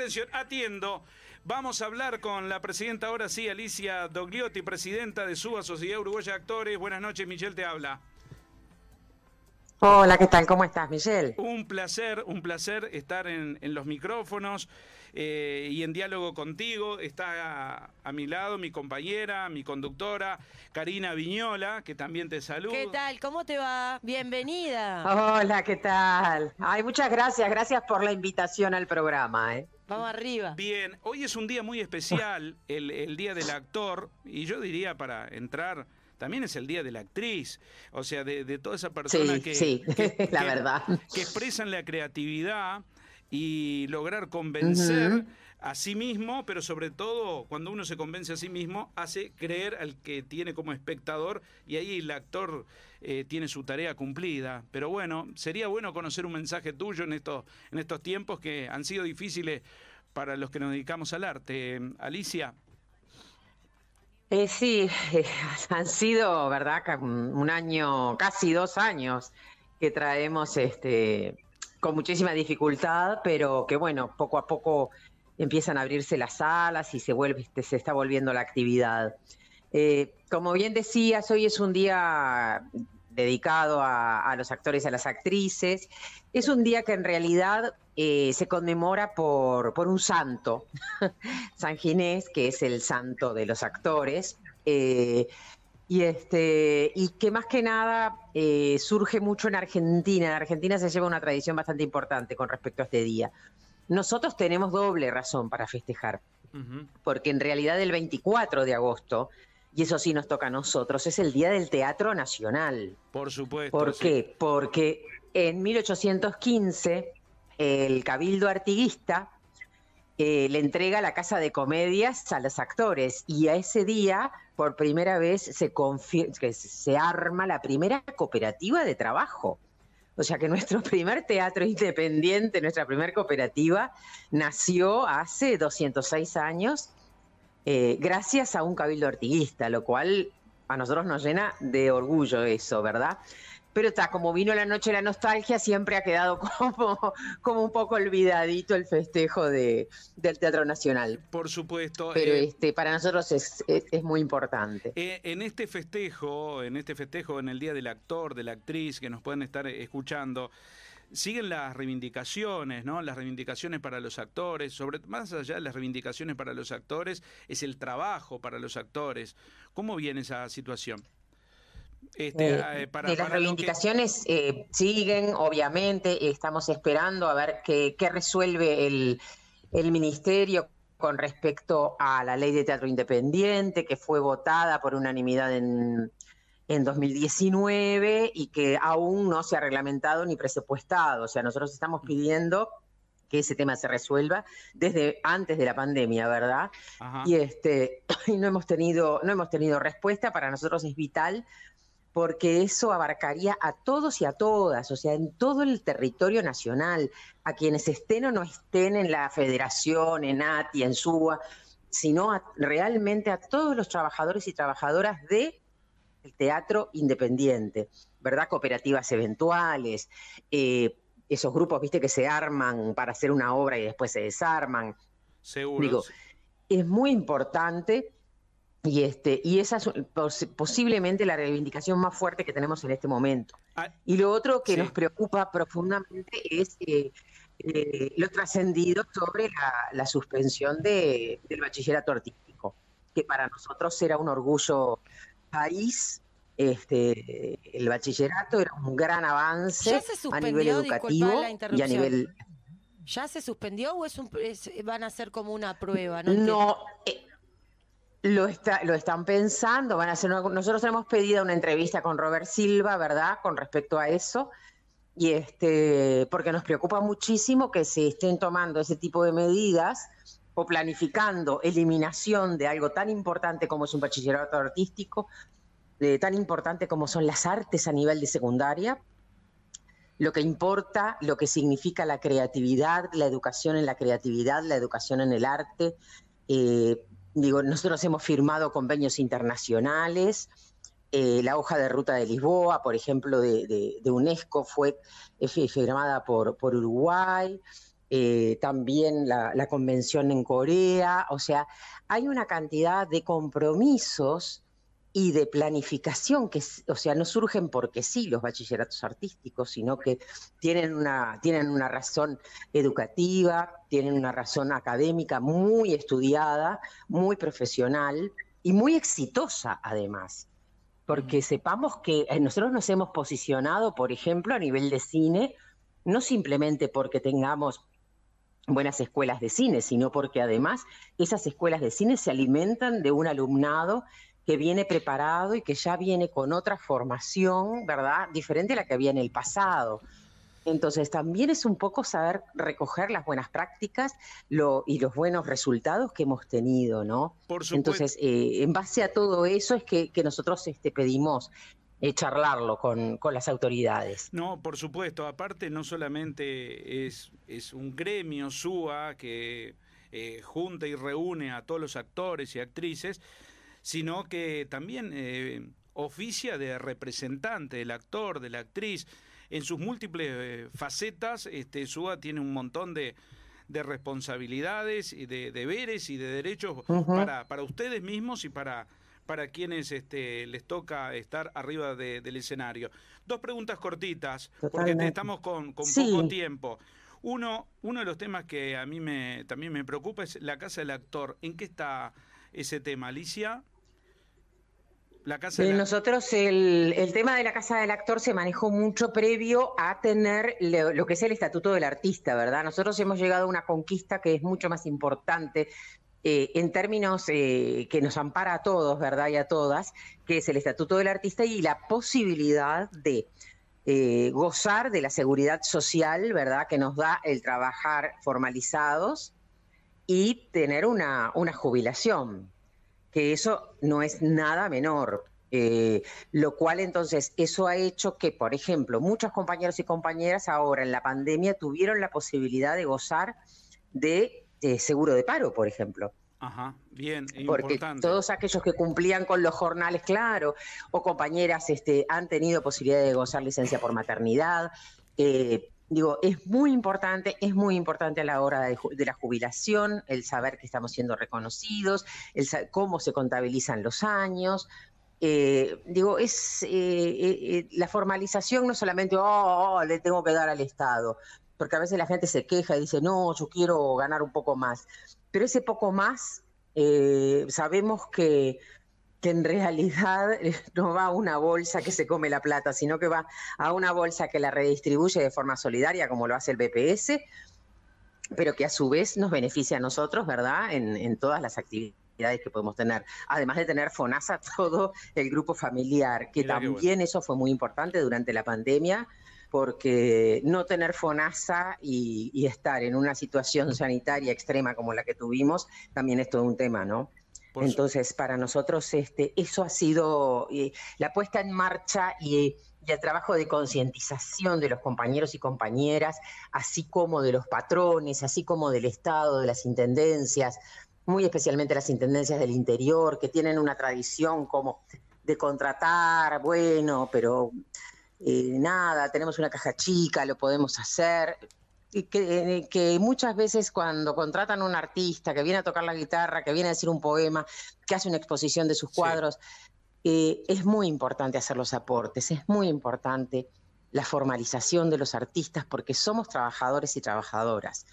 atención, atiendo. Vamos a hablar con la presidenta ahora sí, Alicia Dogliotti, presidenta de SUBA, Sociedad Uruguaya de Actores. Buenas noches, Michelle te habla. Hola, ¿qué tal? ¿Cómo estás, Michelle? Un placer, un placer estar en, los micrófonos eh, y en diálogo contigo. Está a, mi lado mi compañera, mi conductora, Karina Viñola, que también te saluda. ¿Qué tal? ¿Cómo te va? Bienvenida. Hola, ¿qué tal? Ay, muchas gracias, gracias por la invitación al programa. ¿eh? Vamos arriba. Bien, hoy es un día muy especial, el, el Día del Actor, y yo diría para entrar también es el día de la actriz, o sea, de, toda esa persona que, sí, la verdad. que expresan la creatividad y lograr convencer a sí mismo, pero sobre todo cuando uno se convence a sí mismo, hace creer al que tiene como espectador y ahí el actor eh, tiene su tarea cumplida. Pero bueno, sería bueno conocer un mensaje tuyo en estos, en estos tiempos que han sido difíciles para los que nos dedicamos al arte. Alicia. Eh, sí, han sido, ¿verdad? Un año, casi dos años que traemos este, con muchísima dificultad, pero que bueno, poco a poco empiezan a abrirse las salas y se, vuelve, este, se está volviendo la actividad. Eh, como bien decías, hoy es un día dedicado a, los actores y a las actrices. Es un día que en realidad eh, se conmemora por, un santo, San Ginés, que es el santo de los actores. Eh, y, este, y que más que nada surge mucho en Argentina. En Argentina se lleva una tradición bastante importante con respecto a este día. Nosotros tenemos doble razón para festejar, porque en realidad el 24 de agosto y eso sí nos toca a nosotros, es el Día del Teatro Nacional. Por supuesto. ¿Por qué? Porque en 1815 el Cabildo Artiguista eh, le entrega la Casa de Comedias a los actores y a ese día por primera vez se, se arma la primera cooperativa de trabajo. O sea que nuestro primer teatro independiente, nuestra primera cooperativa, nació hace 206 años eh, gracias a un cabildo artiguista, lo cual a nosotros nos llena de orgullo eso, ¿verdad? Pero está, como vino la noche de la nostalgia, siempre ha quedado como, como un poco olvidadito el festejo de, del Teatro Nacional. Por supuesto. Pero eh, este, para nosotros es, es, muy importante. Eh, en este festejo, en este festejo, en el Día del Actor, de la Actriz, que nos pueden estar escuchando, siguen las reivindicaciones, ¿no? Las reivindicaciones para los actores, sobre más allá de las reivindicaciones para los actores, es el trabajo para los actores. ¿Cómo viene esa situación? Este, eh, eh, las reivindicaciones eh, siguen, obviamente, estamos esperando a ver qué, resuelve el, el ministerio con respecto a la ley de teatro independiente, que fue votada por unanimidad en, en 2019 y que aún no se ha reglamentado ni presupuestado. O sea, nosotros estamos pidiendo que ese tema se resuelva desde antes de la pandemia, ¿verdad? Y este y no hemos tenido no hemos tenido respuesta, para nosotros es vital porque eso abarcaría a todos y a todas, o sea, en todo el territorio nacional, a quienes estén o no estén en la federación, en ATI, en SUA, sino realmente a todos los trabajadores y trabajadoras de el teatro independiente, ¿verdad? Cooperativas eventuales, eh, esos grupos, viste, que se arman para hacer una obra y después se desarman. Seguro. Digo, es muy importante y este y esa es posiblemente la reivindicación más fuerte que tenemos en este momento. Ah, y lo otro que nos preocupa profundamente es eh, eh, lo trascendido sobre la, suspensión del bachillerato artístico, que para nosotros era un orgullo país, este, el bachillerato era un gran avance a nivel educativo y a nivel... ¿Ya se suspendió o es, un, van a hacer como una prueba? No, eh, lo, está, lo están pensando, van a hacer nosotros hemos pedido una entrevista con Robert Silva, ¿verdad? Con respecto a eso. Y este, porque nos preocupa muchísimo que se estén tomando ese tipo de medidas o planificando eliminación de algo tan importante como es un bachillerato artístico, tan importante como son las artes a nivel de secundaria, lo que importa, lo que significa la creatividad, la educación en la creatividad, la educación en el arte. Eh, digo, nosotros hemos firmado convenios internacionales, eh, la hoja de ruta de Lisboa, por ejemplo, de, UNESCO fue firmada por, por Uruguay. eh, también la, convención en Corea, o sea, hay una cantidad de compromisos y de planificación que, o sea, no surgen porque sí los bachilleratos artísticos, sino que tienen una, tienen una razón educativa, tienen una razón académica muy estudiada, muy profesional y muy exitosa además. Porque sepamos que eh, nosotros nos hemos posicionado, por ejemplo, a nivel de cine, no simplemente porque tengamos buenas escuelas de cine, sino porque además esas escuelas de cine se alimentan de un alumnado que viene preparado y que ya viene con otra formación, ¿verdad? Diferente a la que había en el pasado. Entonces, también es un poco saber recoger las buenas prácticas lo, y los buenos resultados que hemos tenido, ¿no? Por supuesto. Entonces, eh, en base a todo eso es que, nosotros este, pedimos eh, charlarlo con, con, las autoridades. No, por supuesto. Aparte, no solamente es, es un gremio SUA que eh, junta y reúne a todos los actores y actrices, sino que también eh, oficia de representante del actor, de la actriz. En sus múltiples eh, facetas, este, SUA tiene un montón de, de responsabilidades y de deberes y de derechos para, para ustedes mismos y para, para quienes este, les toca estar arriba del escenario. Dos preguntas cortitas, porque estamos con, con poco tiempo. Uno, uno de los temas que a mí me, también me preocupa es la casa del actor. ¿En qué está ese tema, Alicia? La casa Nosotros el, el, tema de la casa del actor se manejó mucho previo a tener lo, que es el estatuto del artista, ¿verdad? Nosotros hemos llegado a una conquista que es mucho más importante eh, en términos eh, que nos ampara a todos, ¿verdad? Y a todas, que es el estatuto del artista y la posibilidad de eh, gozar de la seguridad social, ¿verdad? Que nos da el trabajar formalizados y tener una, una jubilación, que eso no es nada menor. Eh, lo cual entonces eso ha hecho que, por ejemplo, muchos compañeros y compañeras ahora en la pandemia tuvieron la posibilidad de gozar de eh, seguro de paro, por ejemplo. Ajá, bien, Porque todos aquellos que cumplían con los jornales, claro, o compañeras este, han tenido posibilidad de gozar licencia por maternidad. Eh, digo, es muy importante, es muy importante a la hora de, la jubilación, el saber que estamos siendo reconocidos, el cómo se contabilizan los años. Eh, digo, es eh, eh, la formalización no solamente, oh, oh, le tengo que dar al Estado, porque a veces la gente se queja y dice, no, yo quiero ganar un poco más. Pero ese poco más, sabemos que que en realidad eh, no va a una bolsa que se come la plata, sino que va a una bolsa que la redistribuye de forma solidaria, como lo hace el BPS, pero que a su vez nos beneficia a nosotros, ¿verdad?, en, todas las actividades que podemos tener. Además de tener FONASA, todo el grupo familiar, que también eso fue muy importante durante la pandemia, porque no tener FONASA y, y estar en una situación sanitaria extrema como la que tuvimos, también es todo un tema, ¿no? Entonces, para nosotros este, eso ha sido eh, la puesta en marcha y, el trabajo de concientización de los compañeros y compañeras, así como de los patrones, así como del Estado, de las intendencias, muy especialmente las intendencias del interior, que tienen una tradición como de contratar, bueno, pero eh, nada, tenemos una caja chica, lo podemos hacer que, que, muchas veces cuando contratan a un artista que viene a tocar la guitarra, que viene a decir un poema, que hace una exposición de sus cuadros, eh, es muy importante hacer los aportes, es muy importante la formalización de los artistas porque somos trabajadores y trabajadoras.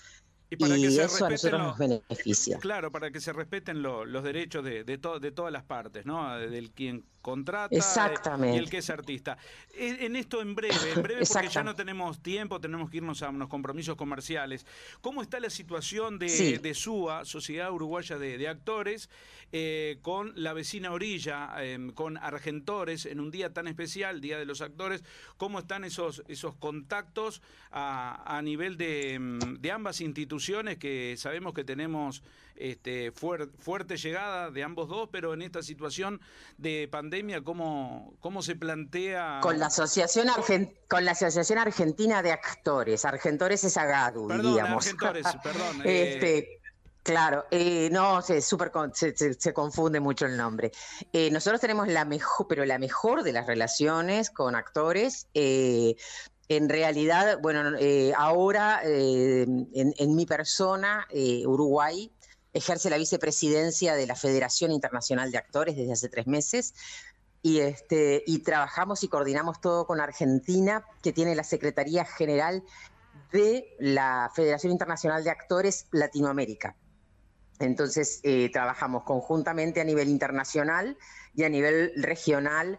Y, para que se eso a nosotros nos beneficia. Claro, para que se respeten los derechos de, de, de todas las partes, ¿no? Del quien contrata Exactamente. y el que es artista. En esto en breve, en breve porque ya no tenemos tiempo, tenemos que irnos a unos compromisos comerciales. ¿Cómo está la situación de, de SUA, Sociedad Uruguaya de, Actores, eh, con la vecina orilla, em, con Argentores, en un día tan especial, Día de los Actores? ¿Cómo están esos, esos contactos a, a nivel de, em, de ambas instituciones que sabemos que tenemos este, fuerte llegada de ambos dos, pero en esta situación de pandemia, ¿cómo, cómo se plantea? Con la Asociación, con la Asociación Argentina de Actores, Argentores es AGADU, diríamos. Argentores, perdón. Eh. este, Claro, eh, no, se, super, se, confunde mucho el nombre. Eh, nosotros tenemos la mejor, pero la mejor de las relaciones con actores. En realidad, bueno, eh, ahora eh, en, mi persona, eh, Uruguay ejerce la vicepresidencia de la Federación Internacional de Actores desde hace tres meses este, y trabajamos y coordinamos todo con Argentina, que tiene la Secretaría General de la Federación Internacional de Actores Latinoamérica. Entonces, trabajamos conjuntamente a nivel internacional y a nivel regional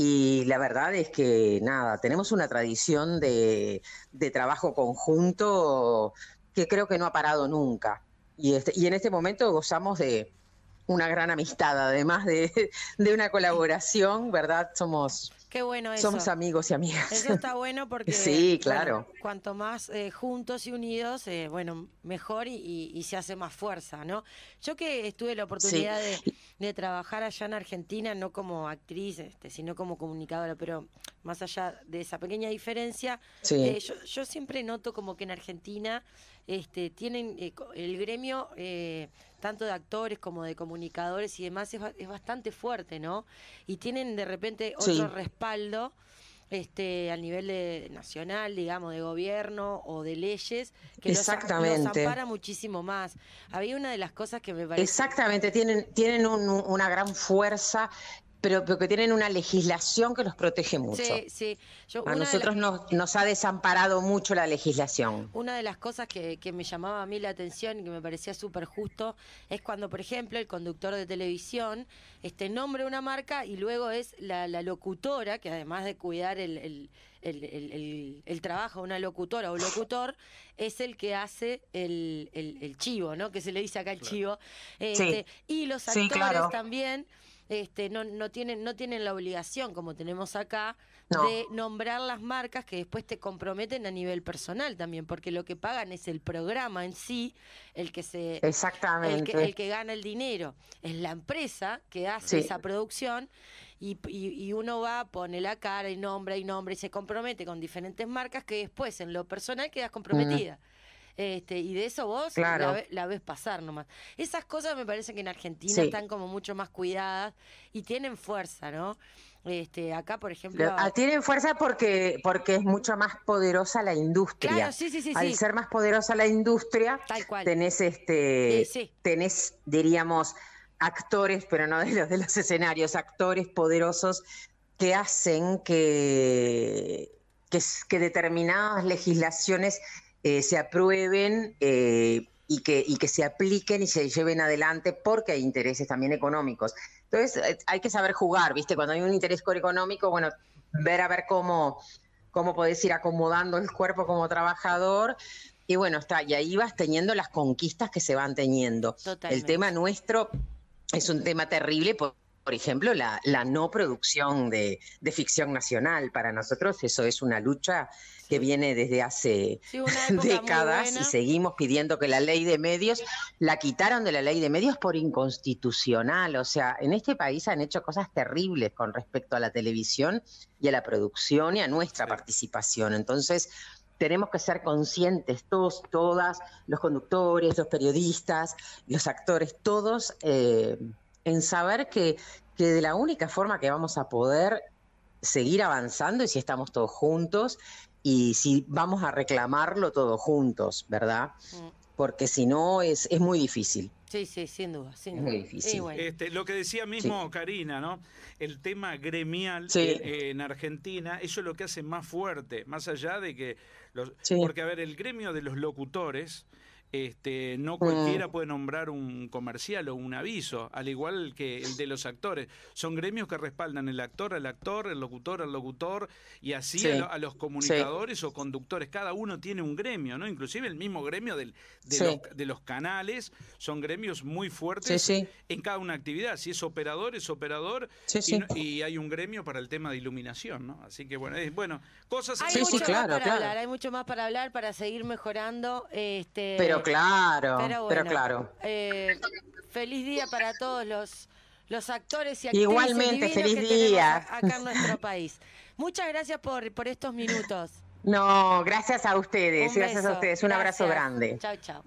y la verdad es que, nada, tenemos una tradición de, trabajo conjunto que creo que no ha parado nunca. Y, este, y en este momento gozamos de una gran amistad, además de, de una colaboración, ¿verdad? Somos Qué bueno eso. Somos amigos y amigas. Eso está bueno porque sí, claro. cuanto más eh, juntos y unidos, eh, bueno, mejor y, se hace más fuerza, ¿no? Yo que estuve la oportunidad de, trabajar allá en Argentina, no como actriz, este, sino como comunicadora, pero más allá de esa pequeña diferencia, eh, yo, yo, siempre noto como que en Argentina este, tienen el gremio tanto de actores como de comunicadores y demás, es, es bastante fuerte, ¿no? Y tienen de repente otro respaldo este, a nivel de, nacional, digamos, de gobierno o de leyes, que Exactamente. Los, ampara muchísimo más. Había una de las cosas que me parece... Exactamente, tienen, tienen una gran fuerza pero, pero, que tienen una legislación que los protege mucho. Sí, sí. a nosotros nos, ha desamparado mucho la legislación. Una de las cosas que, me llamaba a mí la atención y que me parecía súper justo es cuando, por ejemplo, el conductor de televisión este, nombra una marca y luego es la, locutora, que además de cuidar el, el, trabajo de una locutora o locutor, es el que hace el, chivo, ¿no? Que se le dice acá el chivo. Este, y los actores también este, no, no, tienen, no tienen la obligación, como tenemos acá, de nombrar las marcas que después te comprometen a nivel personal también, porque lo que pagan es el programa en sí, el que se Exactamente. El que, gana el dinero. Es la empresa que hace esa producción y, y, uno va, pone la cara y nombra y nombra y se compromete con diferentes marcas que después en lo personal quedas comprometida. Este, y de eso vos la, ves pasar nomás. Esas cosas me parece que en Argentina están como mucho más cuidadas y tienen fuerza, ¿no? Este, acá, por ejemplo. Ah, tienen fuerza porque, porque es mucho más poderosa la industria. Claro, sí, sí, sí. Al ser más poderosa la industria, tenés este, tenés, diríamos, actores, pero no de los de los escenarios, actores poderosos que hacen que, que, que determinadas legislaciones eh, se aprueben eh, y, que, y que se apliquen y se lleven adelante porque hay intereses también económicos. Entonces eh, hay que saber jugar, ¿viste? Cuando hay un interés económico, bueno, ver a ver cómo, cómo podés ir acomodando el cuerpo como trabajador. Y bueno, está, y ahí vas teniendo las conquistas que se van teniendo. El tema nuestro es un tema terrible. Por, por ejemplo, la, la no producción de, de, ficción nacional. Para nosotros eso es una lucha que viene desde hace décadas y seguimos pidiendo que la ley de medios la quitaron de la ley de medios por inconstitucional. O sea, en este país han hecho cosas terribles con respecto a la televisión y a la producción y a nuestra participación. Entonces, tenemos que ser conscientes, todos, todas, los conductores, los periodistas, los actores, todos, eh, en saber que, que de la única forma que vamos a poder seguir avanzando y si estamos todos juntos y si vamos a reclamarlo todos juntos, ¿verdad? Mm. Porque si no es, es muy difícil. Sí, sí, sin duda. Sin duda. Muy difícil. Este, lo que decía mismo Karina, ¿no? El tema gremial en, Argentina, eso es lo que hace más fuerte, más allá de que... Los, porque, a ver, el gremio de los locutores este, no cualquiera mm. puede nombrar un comercial o un aviso, al igual que el de los actores. Son gremios que respaldan el actor al actor, el locutor al locutor y así a, los comunicadores o conductores. Cada uno tiene un gremio, ¿no? Inclusive el mismo gremio del, de, los, canales son gremios muy fuertes en cada una actividad. Si es operador, es operador y, hay un gremio para el tema de iluminación, ¿no? Así que bueno, bueno cosas hay mucho más para hablar, hay mucho más para hablar para seguir mejorando. Este... Pero claro, pero, claro. Eh, feliz día para todos los, los actores y actrices Igualmente, feliz día. Acá en nuestro país. Muchas gracias por, por estos minutos. No, gracias a ustedes, gracias a ustedes. Un abrazo grande. Chao, chao.